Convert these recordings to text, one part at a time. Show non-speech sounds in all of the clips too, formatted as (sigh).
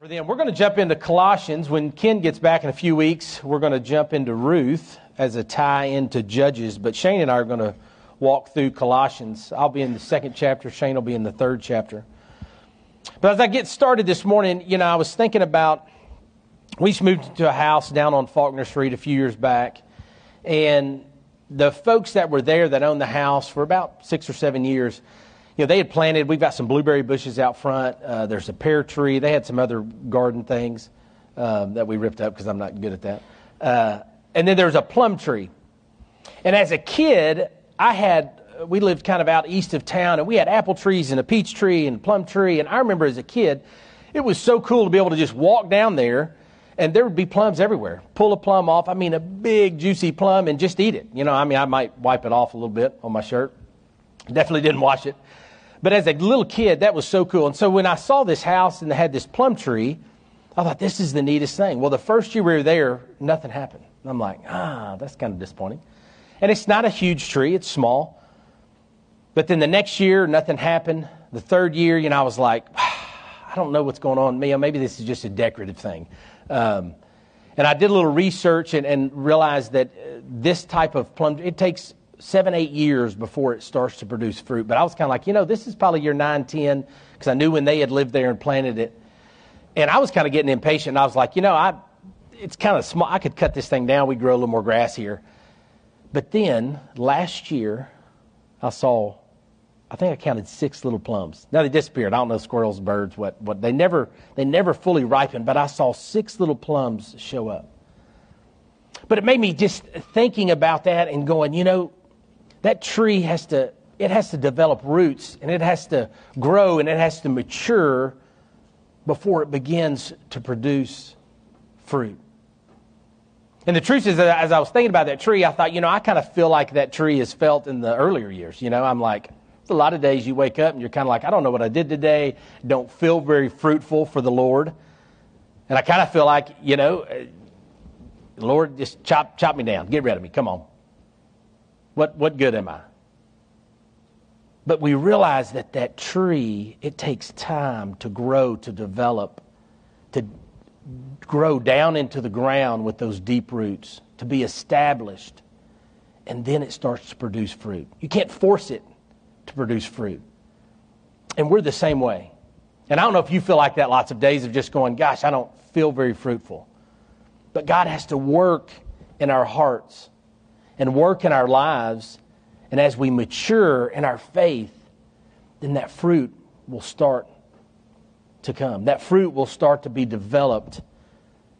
For them, we're going to jump into Colossians. When Ken gets back in a few weeks, we're going to jump into Ruth as a tie into Judges. But Shane and I are going to walk through Colossians. I'll be in the second chapter, Shane will be in the third chapter. But as I get started this morning, you know, I was thinking about we just moved to a house down on Faulkner Street a few years back, and the folks that were there that owned the house for about six or seven years you know, they had planted, we've got some blueberry bushes out front. Uh, there's a pear tree. They had some other garden things um, that we ripped up because I'm not good at that. Uh, and then there's a plum tree. And as a kid, I had, we lived kind of out east of town, and we had apple trees and a peach tree and plum tree. And I remember as a kid, it was so cool to be able to just walk down there and there would be plums everywhere. Pull a plum off, I mean, a big, juicy plum, and just eat it. You know, I mean, I might wipe it off a little bit on my shirt. Definitely didn't wash it. But as a little kid, that was so cool. And so when I saw this house and they had this plum tree, I thought, this is the neatest thing. Well, the first year we were there, nothing happened. I'm like, ah, that's kind of disappointing. And it's not a huge tree, it's small. But then the next year, nothing happened. The third year, you know, I was like, (sighs) I don't know what's going on. Maybe, maybe this is just a decorative thing. Um, and I did a little research and, and realized that uh, this type of plum, it takes seven, eight years before it starts to produce fruit. But I was kind of like, you know, this is probably year nine, ten, because I knew when they had lived there and planted it. And I was kind of getting impatient. I was like, you know, I, it's kind of small. I could cut this thing down. We grow a little more grass here. But then last year, I saw, I think I counted six little plums. Now they disappeared. I don't know squirrels, birds, what, what. They never, they never fully ripened. But I saw six little plums show up. But it made me just thinking about that and going, you know, that tree has to it has to develop roots and it has to grow and it has to mature before it begins to produce fruit. And the truth is that as I was thinking about that tree, I thought, you know, I kind of feel like that tree is felt in the earlier years. You know, I'm like, a lot of days you wake up and you're kind of like, I don't know what I did today, don't feel very fruitful for the Lord. And I kind of feel like, you know, Lord, just chop, chop me down, get rid of me, come on. What, what good am I? But we realize that that tree, it takes time to grow, to develop, to grow down into the ground with those deep roots, to be established, and then it starts to produce fruit. You can't force it to produce fruit. And we're the same way. And I don't know if you feel like that lots of days of just going, gosh, I don't feel very fruitful. But God has to work in our hearts and work in our lives, and as we mature in our faith, then that fruit will start to come. That fruit will start to be developed,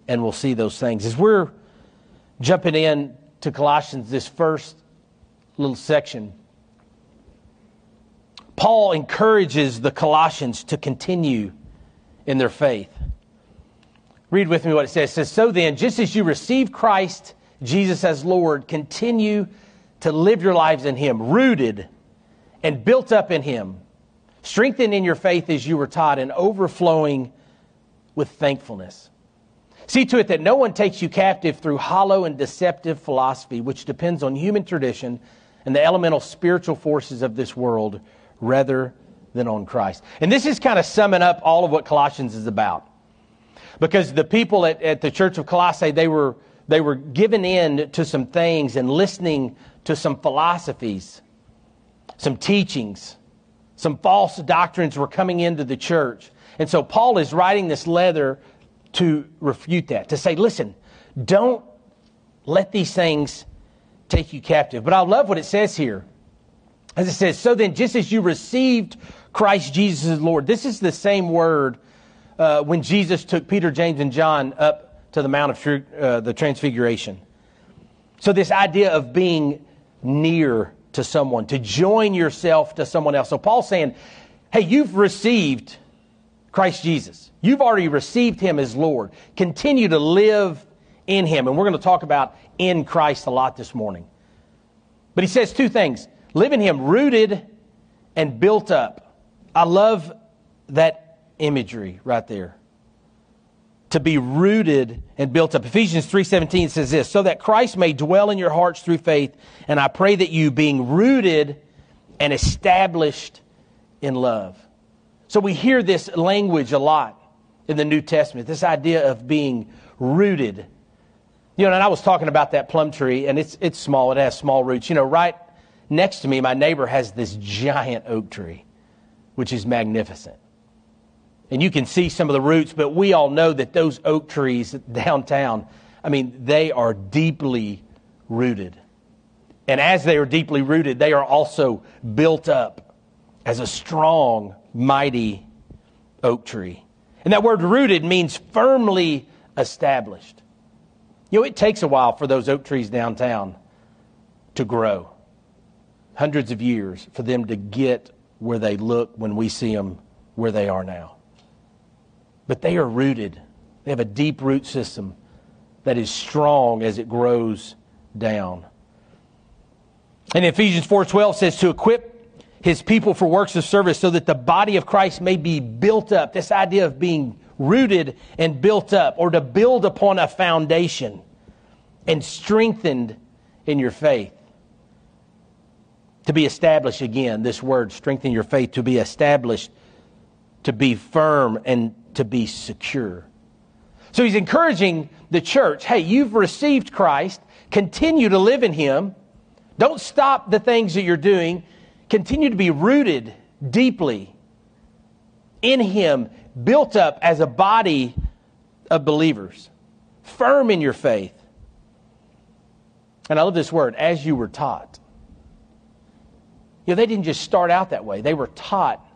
and we'll see those things. As we're jumping in to Colossians, this first little section, Paul encourages the Colossians to continue in their faith. Read with me what it says. It says, So then, just as you received Christ Jesus as Lord, continue to live your lives in Him, rooted and built up in Him, strengthened in your faith as you were taught, and overflowing with thankfulness. See to it that no one takes you captive through hollow and deceptive philosophy, which depends on human tradition and the elemental spiritual forces of this world rather than on Christ. And this is kind of summing up all of what Colossians is about. Because the people at, at the church of Colossae, they were they were given in to some things and listening to some philosophies, some teachings, some false doctrines were coming into the church. And so Paul is writing this letter to refute that, to say, listen, don't let these things take you captive. But I love what it says here. As it says, so then, just as you received Christ Jesus as Lord, this is the same word uh, when Jesus took Peter, James, and John up to the Mount of uh, the Transfiguration. So, this idea of being near to someone, to join yourself to someone else. So, Paul's saying, hey, you've received Christ Jesus. You've already received him as Lord. Continue to live in him. And we're going to talk about in Christ a lot this morning. But he says two things live in him rooted and built up. I love that imagery right there to be rooted and built up. Ephesians 3:17 says this, so that Christ may dwell in your hearts through faith, and I pray that you being rooted and established in love. So we hear this language a lot in the New Testament. This idea of being rooted. You know, and I was talking about that plum tree, and it's, it's small, it has small roots. You know, right next to me, my neighbor has this giant oak tree, which is magnificent. And you can see some of the roots, but we all know that those oak trees downtown, I mean, they are deeply rooted. And as they are deeply rooted, they are also built up as a strong, mighty oak tree. And that word rooted means firmly established. You know, it takes a while for those oak trees downtown to grow. Hundreds of years for them to get where they look when we see them where they are now. But they are rooted. They have a deep root system that is strong as it grows down. And Ephesians 4:12 says to equip his people for works of service so that the body of Christ may be built up. This idea of being rooted and built up or to build upon a foundation and strengthened in your faith. To be established again, this word, strengthen your faith, to be established, to be firm, and to be secure. So he's encouraging the church hey, you've received Christ, continue to live in him. Don't stop the things that you're doing. Continue to be rooted deeply in him, built up as a body of believers, firm in your faith. And I love this word, as you were taught. You know, they didn't just start out that way, they were taught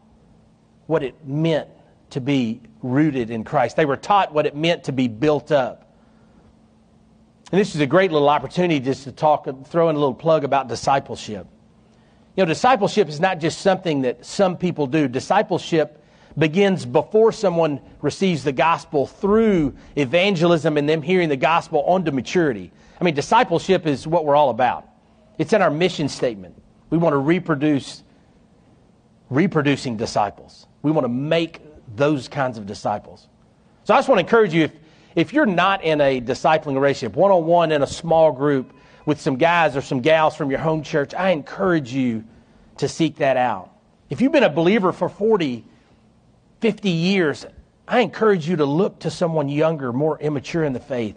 what it meant to be rooted in Christ. They were taught what it meant to be built up. And this is a great little opportunity just to talk, throw in a little plug about discipleship. You know, discipleship is not just something that some people do. Discipleship begins before someone receives the gospel through evangelism and them hearing the gospel onto maturity. I mean, discipleship is what we're all about. It's in our mission statement. We want to reproduce reproducing disciples. We want to make those kinds of disciples. So I just want to encourage you if, if you're not in a discipling relationship, one on one in a small group with some guys or some gals from your home church, I encourage you to seek that out. If you've been a believer for 40, 50 years, I encourage you to look to someone younger, more immature in the faith,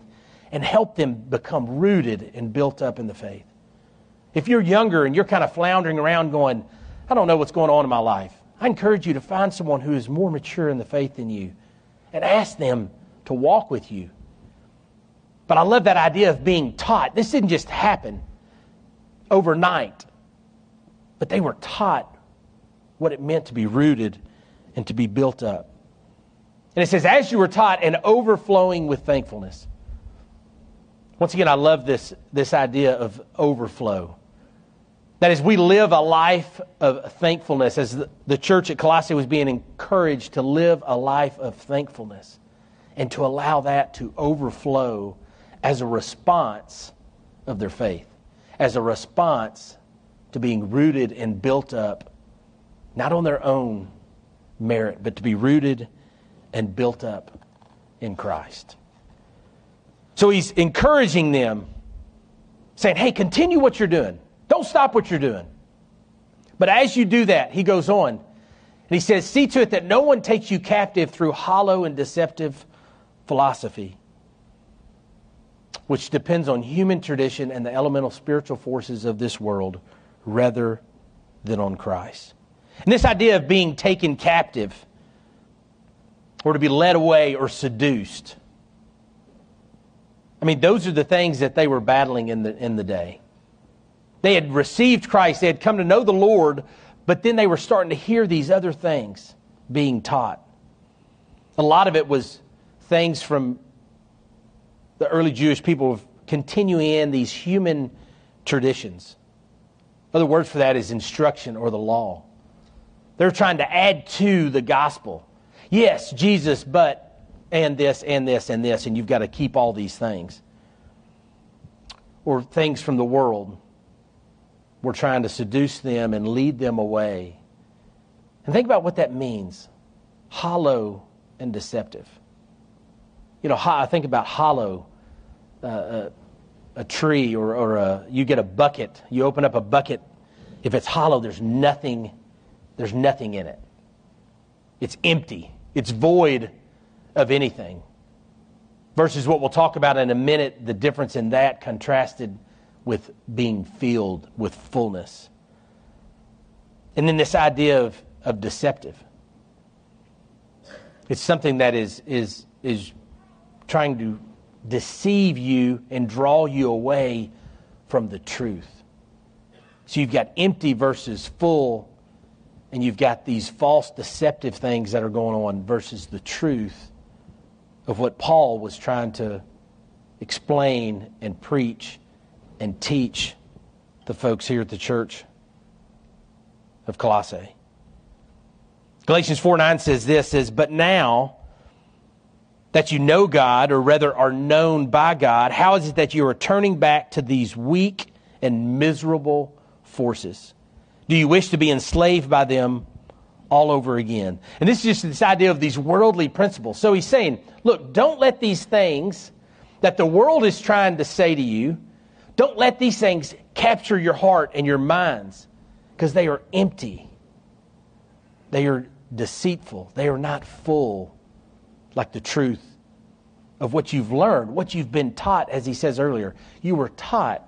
and help them become rooted and built up in the faith. If you're younger and you're kind of floundering around going, I don't know what's going on in my life, I encourage you to find someone who is more mature in the faith than you and ask them to walk with you. But I love that idea of being taught. This didn't just happen overnight, but they were taught what it meant to be rooted and to be built up. And it says, as you were taught and overflowing with thankfulness. Once again, I love this, this idea of overflow. That is, we live a life of thankfulness, as the church at Colossae was being encouraged to live a life of thankfulness and to allow that to overflow as a response of their faith, as a response to being rooted and built up, not on their own merit, but to be rooted and built up in Christ. So he's encouraging them, saying, hey, continue what you're doing. Don't stop what you're doing. But as you do that, he goes on and he says, See to it that no one takes you captive through hollow and deceptive philosophy, which depends on human tradition and the elemental spiritual forces of this world rather than on Christ. And this idea of being taken captive or to be led away or seduced. I mean, those are the things that they were battling in the, in the day. They had received Christ, they had come to know the Lord, but then they were starting to hear these other things being taught. A lot of it was things from the early Jewish people of continuing in these human traditions. Other words for that is instruction or the law. They're trying to add to the gospel. Yes, Jesus, but, and this, and this, and this, and you've got to keep all these things. Or things from the world we're trying to seduce them and lead them away. And think about what that means hollow and deceptive. You know, I think about hollow, uh, a, uh, a, tree, or, or a, you get a bucket. You open up a bucket. If it's hollow, there's nothing, there's nothing in it. It's empty. It's void of anything. Versus what we'll talk about in a minute, the difference in that contrasted with being filled with fullness. And then this idea of, of deceptive. It's something that is, is, is trying to deceive you and draw you away from the truth. So you've got empty versus full, and you've got these false, deceptive things that are going on versus the truth of what Paul was trying to explain and preach and teach the folks here at the church of Colossae. Galatians 4 9 says this says, But now that you know God, or rather are known by God, how is it that you are turning back to these weak and miserable forces? Do you wish to be enslaved by them all over again? And this is just this idea of these worldly principles. So he's saying, look, don't let these things that the world is trying to say to you, don't let these things capture your heart and your minds because they are empty. They are deceitful. They are not full like the truth of what you've learned, what you've been taught, as he says earlier. You were taught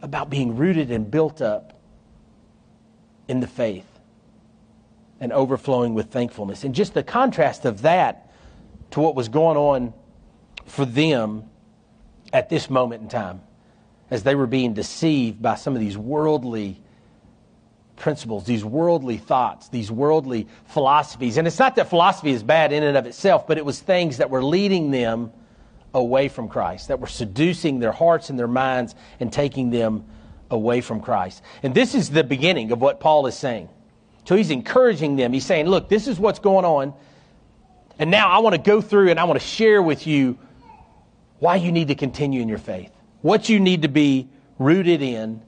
about being rooted and built up in the faith and overflowing with thankfulness. And just the contrast of that to what was going on for them at this moment in time as they were being deceived by some of these worldly principles, these worldly thoughts, these worldly philosophies. And it's not that philosophy is bad in and of itself, but it was things that were leading them away from Christ, that were seducing their hearts and their minds and taking them away from Christ. And this is the beginning of what Paul is saying. So he's encouraging them. He's saying, look, this is what's going on. And now I want to go through and I want to share with you why you need to continue in your faith, what you need to be rooted in,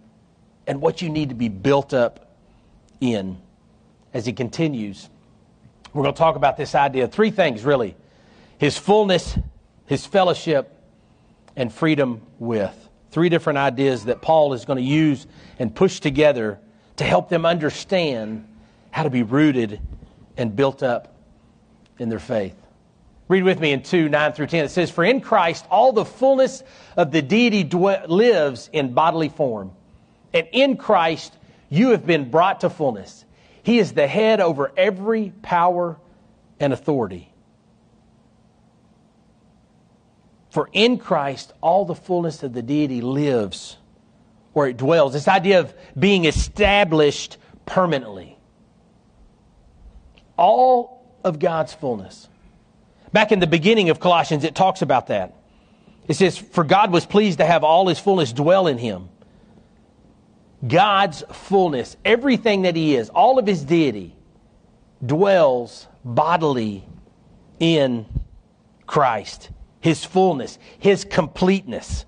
and what you need to be built up in as he continues. We're going to talk about this idea three things, really his fullness, his fellowship, and freedom with. Three different ideas that Paul is going to use and push together to help them understand how to be rooted and built up in their faith. Read with me in 2 9 through 10. It says, For in Christ all the fullness of the deity lives in bodily form. And in Christ you have been brought to fullness. He is the head over every power and authority. For in Christ, all the fullness of the deity lives where it dwells. This idea of being established permanently. All of God's fullness. Back in the beginning of Colossians, it talks about that. It says, For God was pleased to have all his fullness dwell in him God's fullness, everything that He is, all of His deity, dwells bodily in Christ. His fullness, His completeness.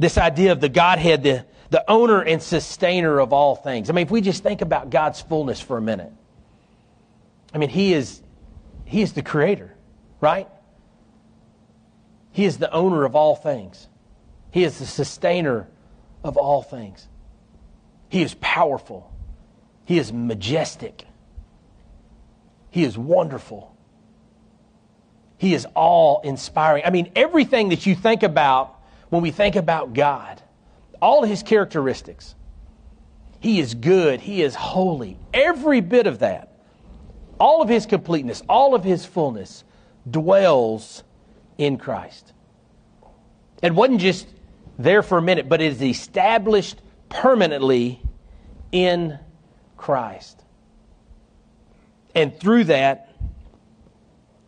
This idea of the Godhead, the, the owner and sustainer of all things. I mean, if we just think about God's fullness for a minute, I mean, He is, he is the creator, right? He is the owner of all things. He is the sustainer of all things. He is powerful. He is majestic. He is wonderful. He is all inspiring. I mean, everything that you think about when we think about God, all his characteristics. He is good. He is holy. Every bit of that, all of his completeness, all of his fullness dwells in Christ. It wasn't just there for a minute, but it is established permanently in Christ. And through that,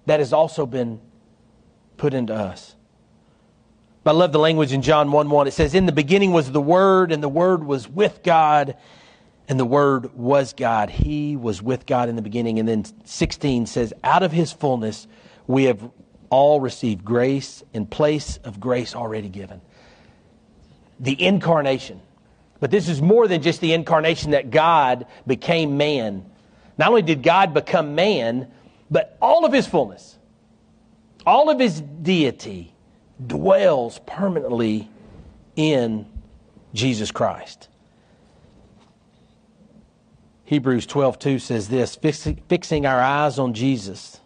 that has also been put into us. I love the language in John 1 1. It says, In the beginning was the Word, and the Word was with God, and the Word was God. He was with God in the beginning. And then 16 says, Out of His fullness we have all received grace in place of grace already given the incarnation. But this is more than just the incarnation that God became man. Not only did God become man, but all of his fullness, all of his deity dwells permanently in Jesus Christ. Hebrews 12:2 says this, fixing our eyes on Jesus,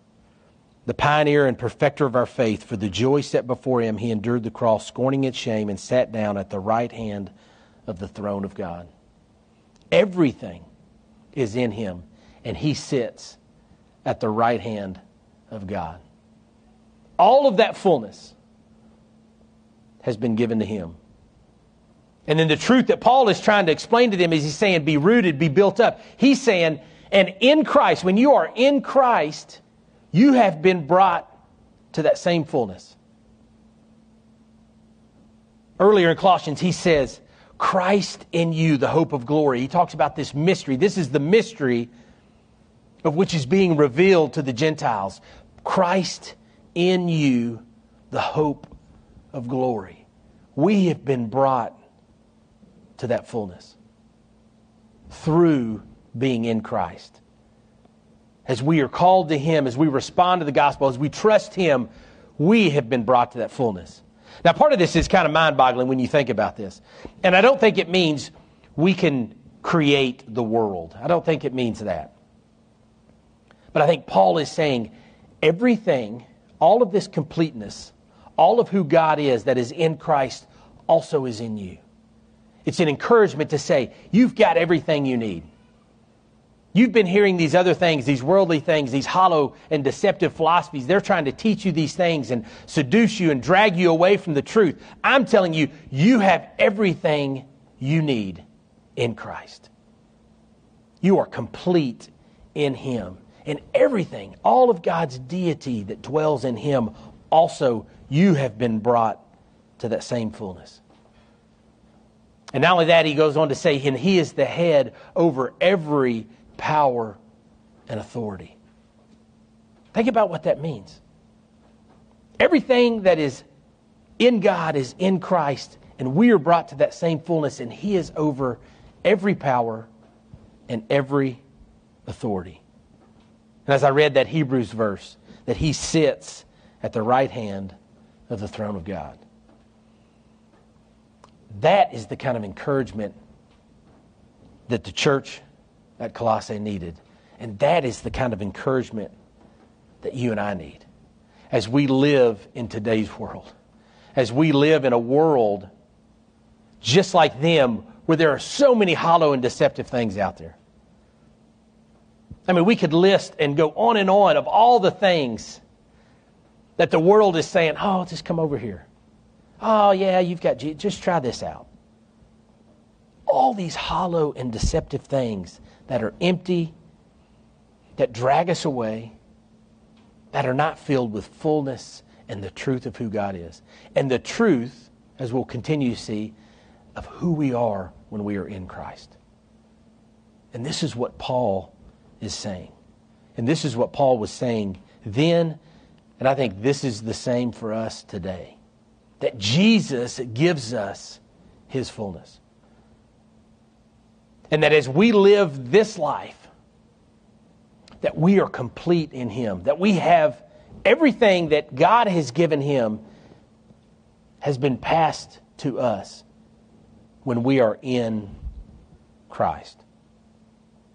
the pioneer and perfecter of our faith, for the joy set before him, he endured the cross, scorning its shame, and sat down at the right hand of the throne of God. Everything is in him, and he sits at the right hand of God. All of that fullness has been given to him. And then the truth that Paul is trying to explain to them is he's saying, be rooted, be built up. He's saying, and in Christ, when you are in Christ, you have been brought to that same fullness. Earlier in Colossians, he says, Christ in you, the hope of glory. He talks about this mystery. This is the mystery of which is being revealed to the Gentiles. Christ in you, the hope of glory. We have been brought to that fullness through being in Christ. As we are called to Him, as we respond to the gospel, as we trust Him, we have been brought to that fullness. Now, part of this is kind of mind boggling when you think about this. And I don't think it means we can create the world. I don't think it means that. But I think Paul is saying everything, all of this completeness, all of who God is that is in Christ also is in you. It's an encouragement to say, you've got everything you need. You've been hearing these other things, these worldly things, these hollow and deceptive philosophies. They're trying to teach you these things and seduce you and drag you away from the truth. I'm telling you, you have everything you need in Christ. You are complete in Him. And everything, all of God's deity that dwells in Him, also you have been brought to that same fullness. And not only that, he goes on to say, and he is the head over every power and authority. Think about what that means. Everything that is in God is in Christ, and we are brought to that same fullness, and he is over every power and every authority. And as I read that Hebrews verse, that he sits at the right hand of the throne of God. That is the kind of encouragement that the church at Colossae needed. And that is the kind of encouragement that you and I need as we live in today's world. As we live in a world just like them, where there are so many hollow and deceptive things out there. I mean, we could list and go on and on of all the things that the world is saying, oh, just come over here. Oh, yeah, you've got, just try this out. All these hollow and deceptive things that are empty, that drag us away, that are not filled with fullness and the truth of who God is. And the truth, as we'll continue to see, of who we are when we are in Christ. And this is what Paul is saying. And this is what Paul was saying then, and I think this is the same for us today. That Jesus gives us his fullness. And that as we live this life, that we are complete in him, that we have everything that God has given him has been passed to us when we are in Christ.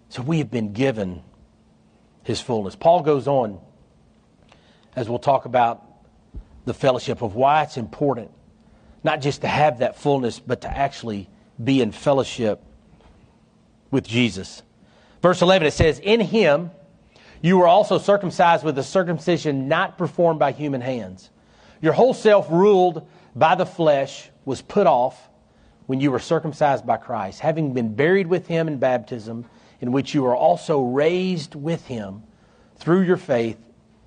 So we have been given his fullness. Paul goes on, as we'll talk about the fellowship, of why it's important not just to have that fullness, but to actually be in fellowship with Jesus. Verse 11, it says, In him you were also circumcised with a circumcision not performed by human hands. Your whole self, ruled by the flesh, was put off when you were circumcised by Christ, having been buried with him in baptism, in which you were also raised with him through your faith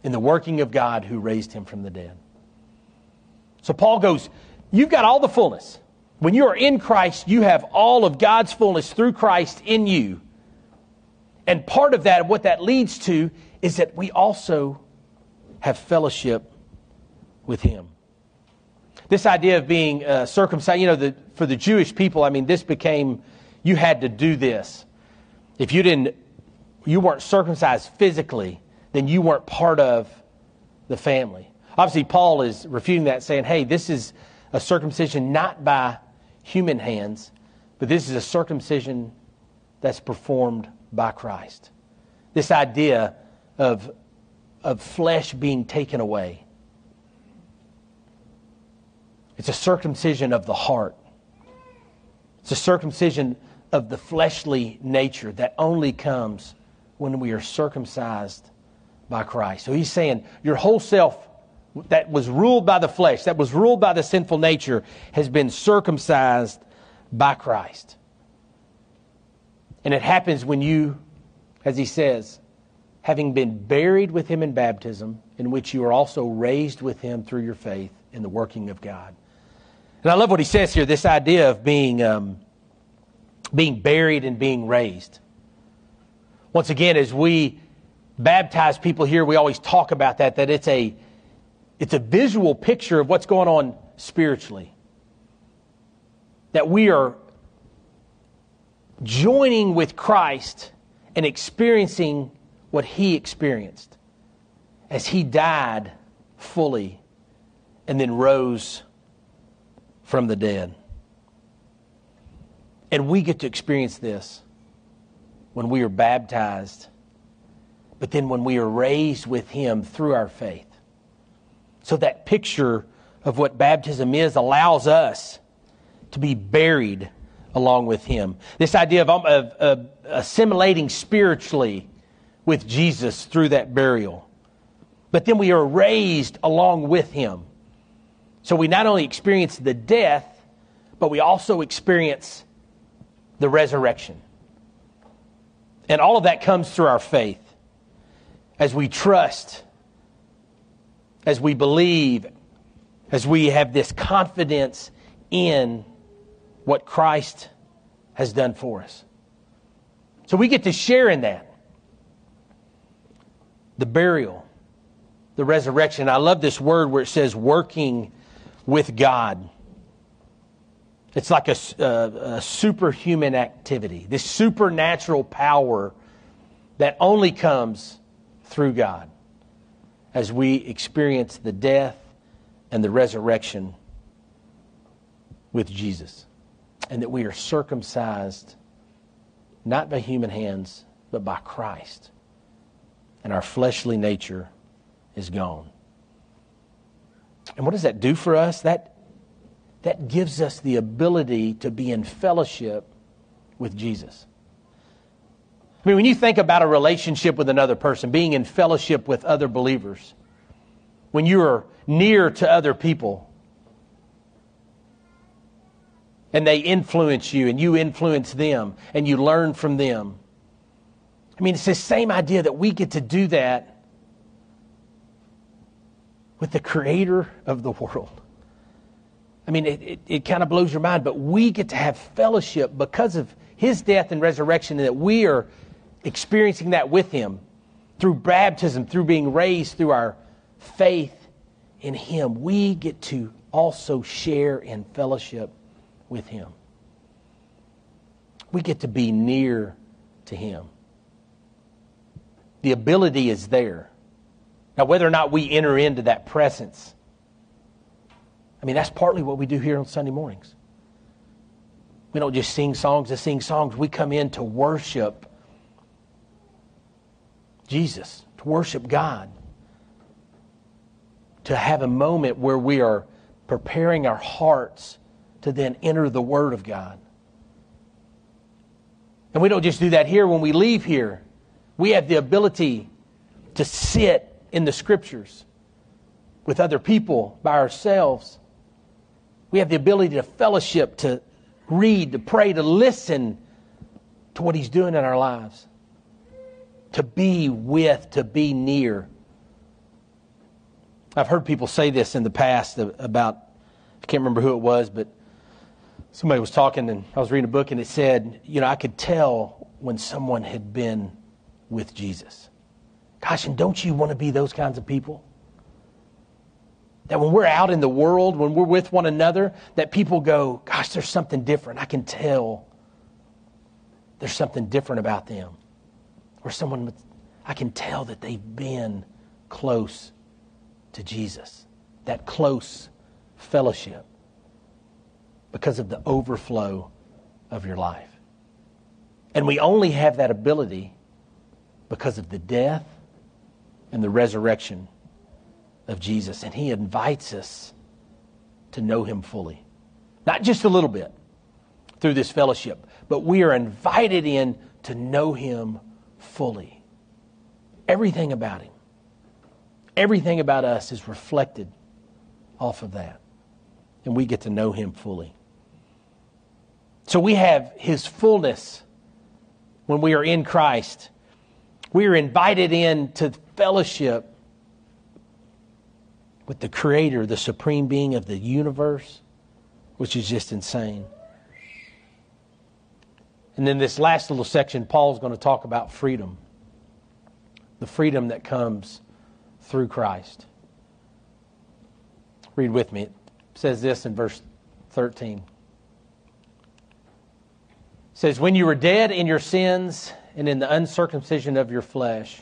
in the working of God who raised him from the dead. So Paul goes, You've got all the fullness. When you are in Christ, you have all of God's fullness through Christ in you. And part of that, what that leads to, is that we also have fellowship with Him. This idea of being uh, circumcised, you know, the, for the Jewish people, I mean, this became, you had to do this. If you didn't, you weren't circumcised physically, then you weren't part of the family. Obviously, Paul is refuting that, saying, hey, this is a circumcision not by human hands, but this is a circumcision that's performed by Christ. This idea of of flesh being taken away. It's a circumcision of the heart. It's a circumcision of the fleshly nature that only comes when we are circumcised by Christ. So he's saying your whole self that was ruled by the flesh, that was ruled by the sinful nature, has been circumcised by Christ. And it happens when you, as he says, having been buried with him in baptism, in which you are also raised with him through your faith in the working of God. And I love what he says here this idea of being, um, being buried and being raised. Once again, as we baptize people here, we always talk about that, that it's a, it's a visual picture of what's going on spiritually. That we are joining with Christ and experiencing what he experienced as he died fully and then rose from the dead. And we get to experience this when we are baptized, but then when we are raised with him through our faith. So that picture of what baptism is allows us to be buried along with him. This idea of, um, of, of assimilating spiritually with Jesus through that burial. But then we are raised along with him. So we not only experience the death, but we also experience the resurrection. And all of that comes through our faith as we trust, as we believe, as we have this confidence in what Christ has done for us. So we get to share in that. The burial, the resurrection. I love this word where it says working with God. It's like a, a, uh, a, superhuman activity, this supernatural power that only comes through God as we experience the death and the resurrection with Jesus and that we are circumcised not by human hands, but by Christ. And our fleshly nature is gone. And what does that do for us? That, that gives us the ability to be in fellowship with Jesus. I mean, when you think about a relationship with another person, being in fellowship with other believers, when you are near to other people, and they influence you and you influence them and you learn from them. I mean, it's the same idea that we get to do that with the creator of the world. I mean, it, it, it kind of blows your mind, but we get to have fellowship because of his death and resurrection, and that we are experiencing that with him through baptism, through being raised, through our faith in him. We get to also share in fellowship with Him. We get to be near to Him. The ability is there. Now, whether or not we enter into that presence, I mean, that's partly what we do here on Sunday mornings. We don't just sing songs to sing songs. We come in to worship Jesus, to worship God, to have a moment where we are preparing our hearts to then enter the Word of God. And we don't just do that here when we leave here. We have the ability to sit in the Scriptures with other people, by ourselves. We have the ability to fellowship, to read, to pray, to listen to what He's doing in our lives, to be with, to be near. I've heard people say this in the past about, I can't remember who it was, but somebody was talking and I was reading a book and it said, you know, I could tell when someone had been with Jesus. Gosh, and don't you want to be those kinds of people? That when we're out in the world, when we're with one another, that people go, gosh, there's something different. I can tell there's something different about them. Or someone, I can tell that they've been close to Jesus, that close fellowship because of the overflow of your life. And we only have that ability because of the death and the resurrection of Jesus. And he invites us to know him fully. Not just a little bit through this fellowship, but we are invited in to know him fully. Everything about him, everything about us is reflected off of that. And we get to know him fully. So we have his fullness when we are in Christ. We are invited in to fellowship with the Creator, the supreme being of the universe, which is just insane. And then this last little section, Paul's going to talk about freedom the freedom that comes through Christ. Read with me. It says this in verse 13. It says, When you were dead in your sins and in the uncircumcision of your flesh,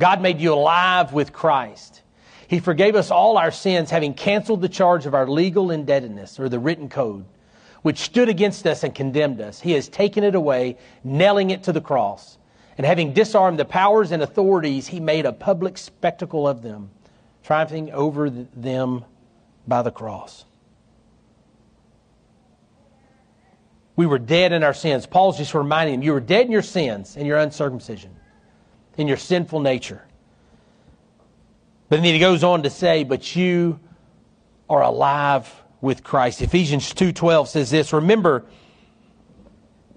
God made you alive with Christ. He forgave us all our sins, having canceled the charge of our legal indebtedness, or the written code, which stood against us and condemned us. He has taken it away, nailing it to the cross. And having disarmed the powers and authorities, he made a public spectacle of them, triumphing over them by the cross. We were dead in our sins. Paul's just reminding them you were dead in your sins and your uncircumcision, in your sinful nature. But then he goes on to say, but you are alive with Christ. Ephesians 2:12 says this, remember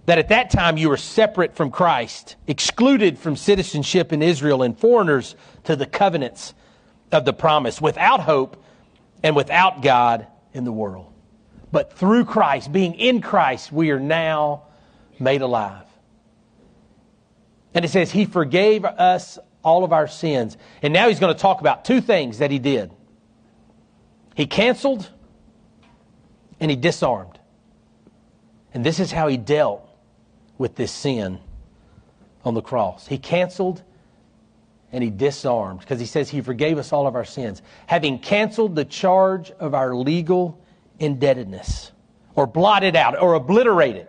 that at that time you were separate from Christ, excluded from citizenship in Israel and foreigners to the covenants of the promise, without hope and without God in the world. But through Christ, being in Christ, we are now made alive. And it says, He forgave us all of our sins. And now he's going to talk about two things that he did he canceled and he disarmed. And this is how he dealt with this sin on the cross. He canceled and he disarmed because he says he forgave us all of our sins, having canceled the charge of our legal indebtedness, or blotted out, or obliterated.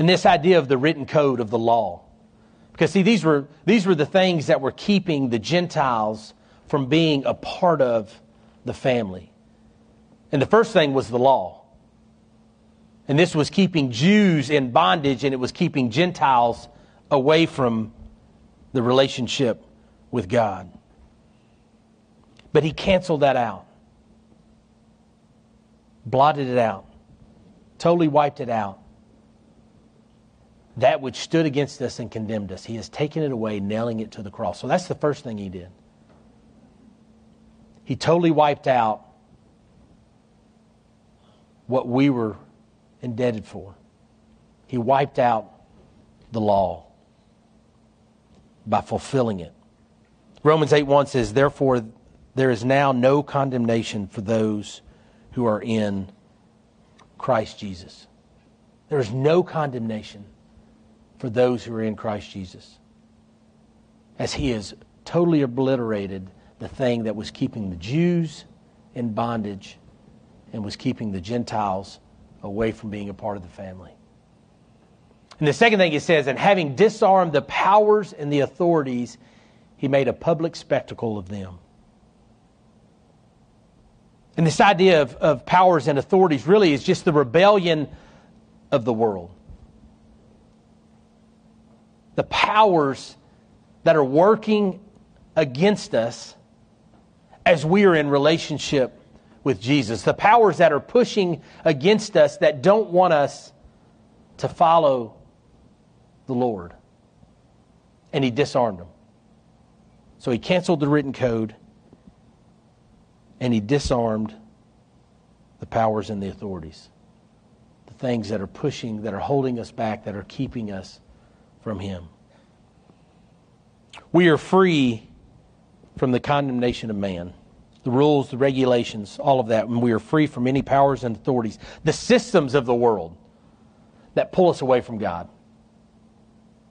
And this idea of the written code of the law. Because, see, these were, these were the things that were keeping the Gentiles from being a part of the family. And the first thing was the law. And this was keeping Jews in bondage, and it was keeping Gentiles away from the relationship with God. But he canceled that out, blotted it out, totally wiped it out that which stood against us and condemned us. He has taken it away, nailing it to the cross. So that's the first thing he did. He totally wiped out what we were indebted for. He wiped out the law by fulfilling it. Romans 8 1 says, Therefore, there is now no condemnation for those who are in Christ Jesus. There is no condemnation for those who are in Christ Jesus. As he has totally obliterated the thing that was keeping the Jews in bondage and was keeping the Gentiles away from being a part of the family. And the second thing he says, and having disarmed the powers and the authorities, he made a public spectacle of them. And this idea of, of powers and authorities really is just the rebellion of the world the powers that are working against us as we are in relationship with Jesus. The powers that are pushing against us that don't want us to follow the Lord. And he disarmed them. So he canceled the written code and he disarmed the powers and the authorities. The things that are pushing, that are holding us back, that are keeping us from Him. We are free from the condemnation of man. The rules, the regulations, all of that. And we are free from any powers and authorities, the systems of the world that pull us away from God.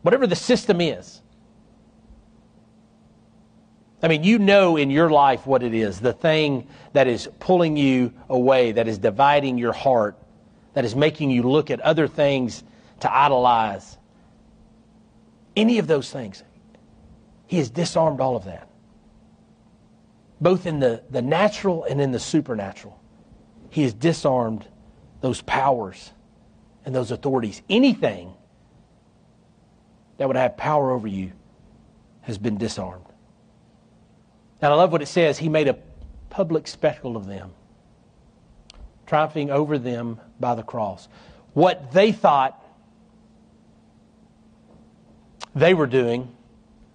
Whatever the system is. I mean, you know in your life what it is the thing that is pulling you away, that is dividing your heart, that is making you look at other things to idolize any of those things. He has disarmed all of that, both in the, the natural and in the supernatural. He has disarmed those powers and those authorities. Anything that would have power over you has been disarmed. And I love what it says He made a public spectacle of them, triumphing over them by the cross. What they thought they were doing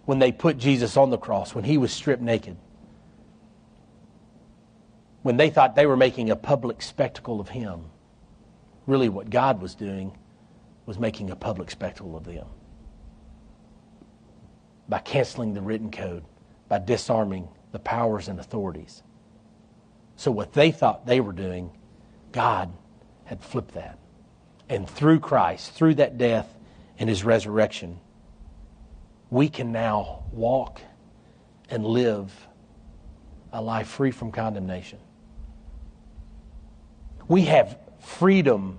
when they put Jesus on the cross, when he was stripped naked. When they thought they were making a public spectacle of him, really what God was doing was making a public spectacle of them by canceling the written code, by disarming the powers and authorities. So, what they thought they were doing, God had flipped that. And through Christ, through that death and his resurrection, we can now walk and live a life free from condemnation. We have freedom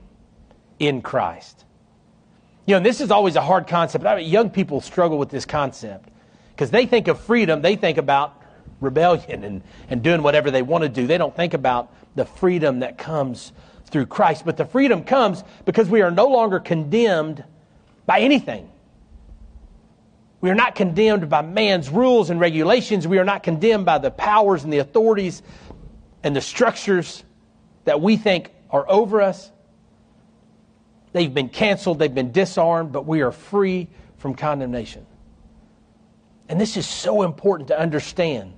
in Christ. You know, this is always a hard concept. I mean, young people struggle with this concept because they think of freedom, they think about rebellion and, and doing whatever they want to do. They don't think about the freedom that comes through Christ. But the freedom comes because we are no longer condemned by anything. We are not condemned by man's rules and regulations. We are not condemned by the powers and the authorities and the structures that we think are over us. They've been canceled, they've been disarmed, but we are free from condemnation. And this is so important to understand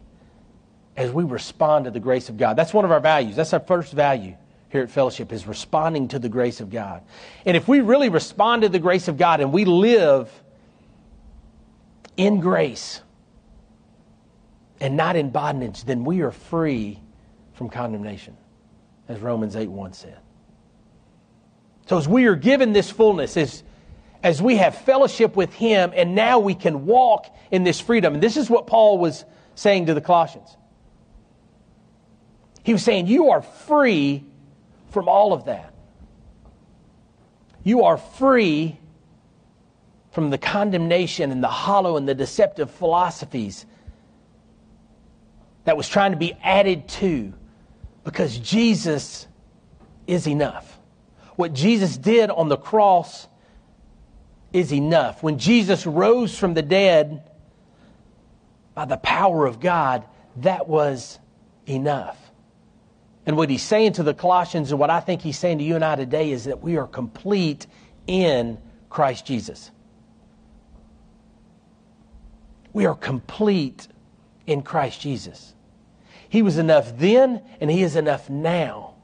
as we respond to the grace of God. That's one of our values. That's our first value here at Fellowship is responding to the grace of God. And if we really respond to the grace of God and we live in grace and not in bondage, then we are free from condemnation, as Romans 8 1 said. So as we are given this fullness, as, as we have fellowship with Him, and now we can walk in this freedom. And this is what Paul was saying to the Colossians. He was saying, You are free from all of that. You are free from the condemnation and the hollow and the deceptive philosophies that was trying to be added to because Jesus is enough. What Jesus did on the cross is enough. When Jesus rose from the dead by the power of God, that was enough. And what he's saying to the Colossians, and what I think he's saying to you and I today, is that we are complete in Christ Jesus. We are complete in Christ Jesus. He was enough then, and He is enough now.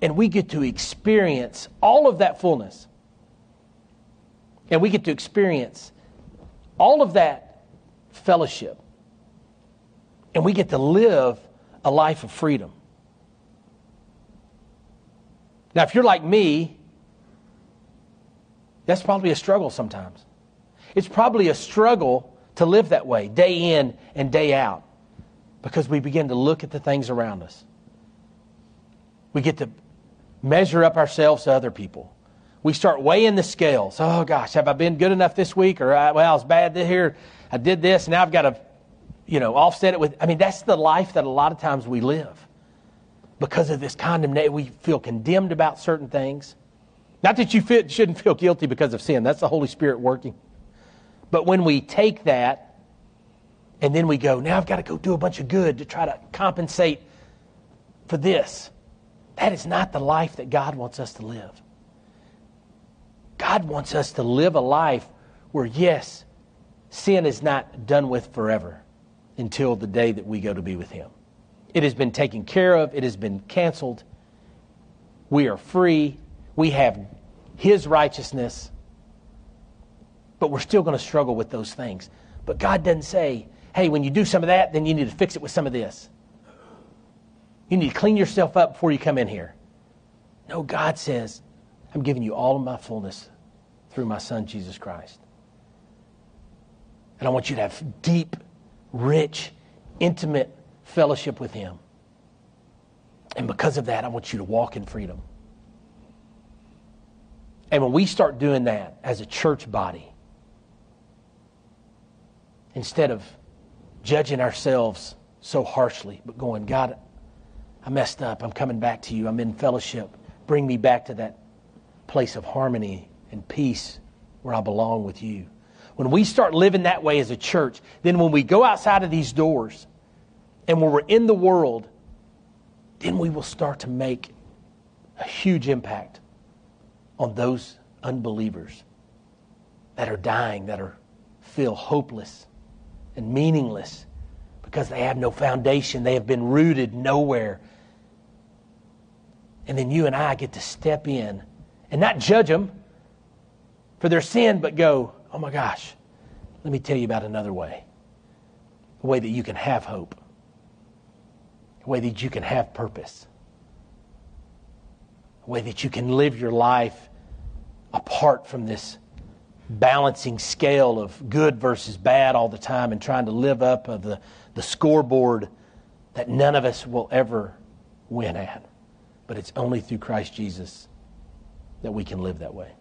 And we get to experience all of that fullness. And we get to experience all of that fellowship. And we get to live a life of freedom. Now, if you're like me, that's probably a struggle sometimes. It's probably a struggle to live that way, day in and day out, because we begin to look at the things around us. We get to measure up ourselves to other people. We start weighing the scales. Oh gosh, have I been good enough this week? Or uh, well, I was bad here. I did this, now I've got to, you know, offset it with. I mean, that's the life that a lot of times we live because of this condemnation. We feel condemned about certain things. Not that you shouldn't feel guilty because of sin. That's the Holy Spirit working. But when we take that and then we go, now I've got to go do a bunch of good to try to compensate for this, that is not the life that God wants us to live. God wants us to live a life where, yes, sin is not done with forever until the day that we go to be with Him. It has been taken care of, it has been canceled. We are free. We have His righteousness but we're still going to struggle with those things. But God doesn't say, hey, when you do some of that, then you need to fix it with some of this. You need to clean yourself up before you come in here. No, God says, I'm giving you all of my fullness through my Son, Jesus Christ. And I want you to have deep, rich, intimate fellowship with Him. And because of that, I want you to walk in freedom. And when we start doing that as a church body, instead of judging ourselves so harshly, but going, God, I messed up. I'm coming back to you. I'm in fellowship. Bring me back to that place of harmony and peace where I belong with you. When we start living that way as a church, then when we go outside of these doors and when we're in the world, then we will start to make a huge impact on those unbelievers that are dying, that are feel hopeless and meaningless because they have no foundation. They have been rooted nowhere. And then you and I get to step in and not judge them for their sin, but go, oh my gosh, let me tell you about another way. A way that you can have hope, a way that you can have purpose, a way that you can live your life apart from this balancing scale of good versus bad all the time and trying to live up of the, the scoreboard that none of us will ever win at. But it's only through Christ Jesus that we can live that way.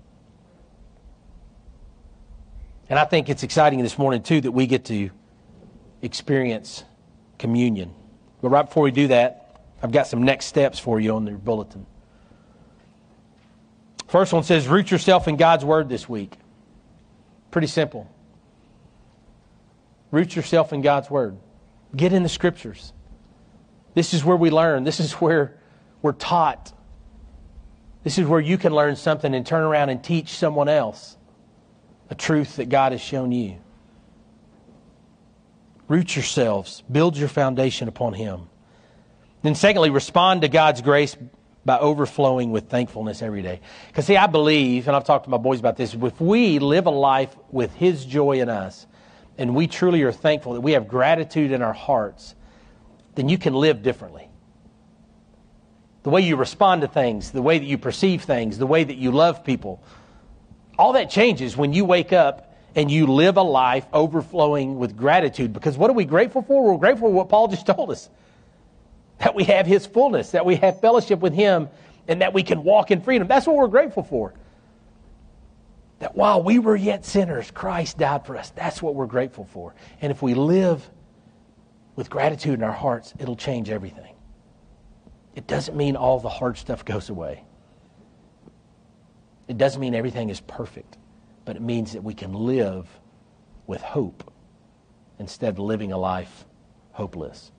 And I think it's exciting this morning, too, that we get to experience communion. But right before we do that, I've got some next steps for you on your bulletin. First one says, root yourself in God's Word this week. Pretty simple. Root yourself in God's Word. Get in the Scriptures. This is where we learn. This is where we're taught. This is where you can learn something and turn around and teach someone else a truth that God has shown you. Root yourselves, build your foundation upon Him. Then, secondly, respond to God's grace by overflowing with thankfulness every day. Because, see, I believe, and I've talked to my boys about this, if we live a life with His joy in us, and we truly are thankful that we have gratitude in our hearts, then you can live differently. The way you respond to things, the way that you perceive things, the way that you love people, all that changes when you wake up and you live a life overflowing with gratitude. Because what are we grateful for? We're grateful for what Paul just told us that we have His fullness, that we have fellowship with Him, and that we can walk in freedom. That's what we're grateful for. That while we were yet sinners, Christ died for us. That's what we're grateful for. And if we live with gratitude in our hearts, it'll change everything. It doesn't mean all the hard stuff goes away. It doesn't mean everything is perfect, but it means that we can live with hope instead of living a life hopeless.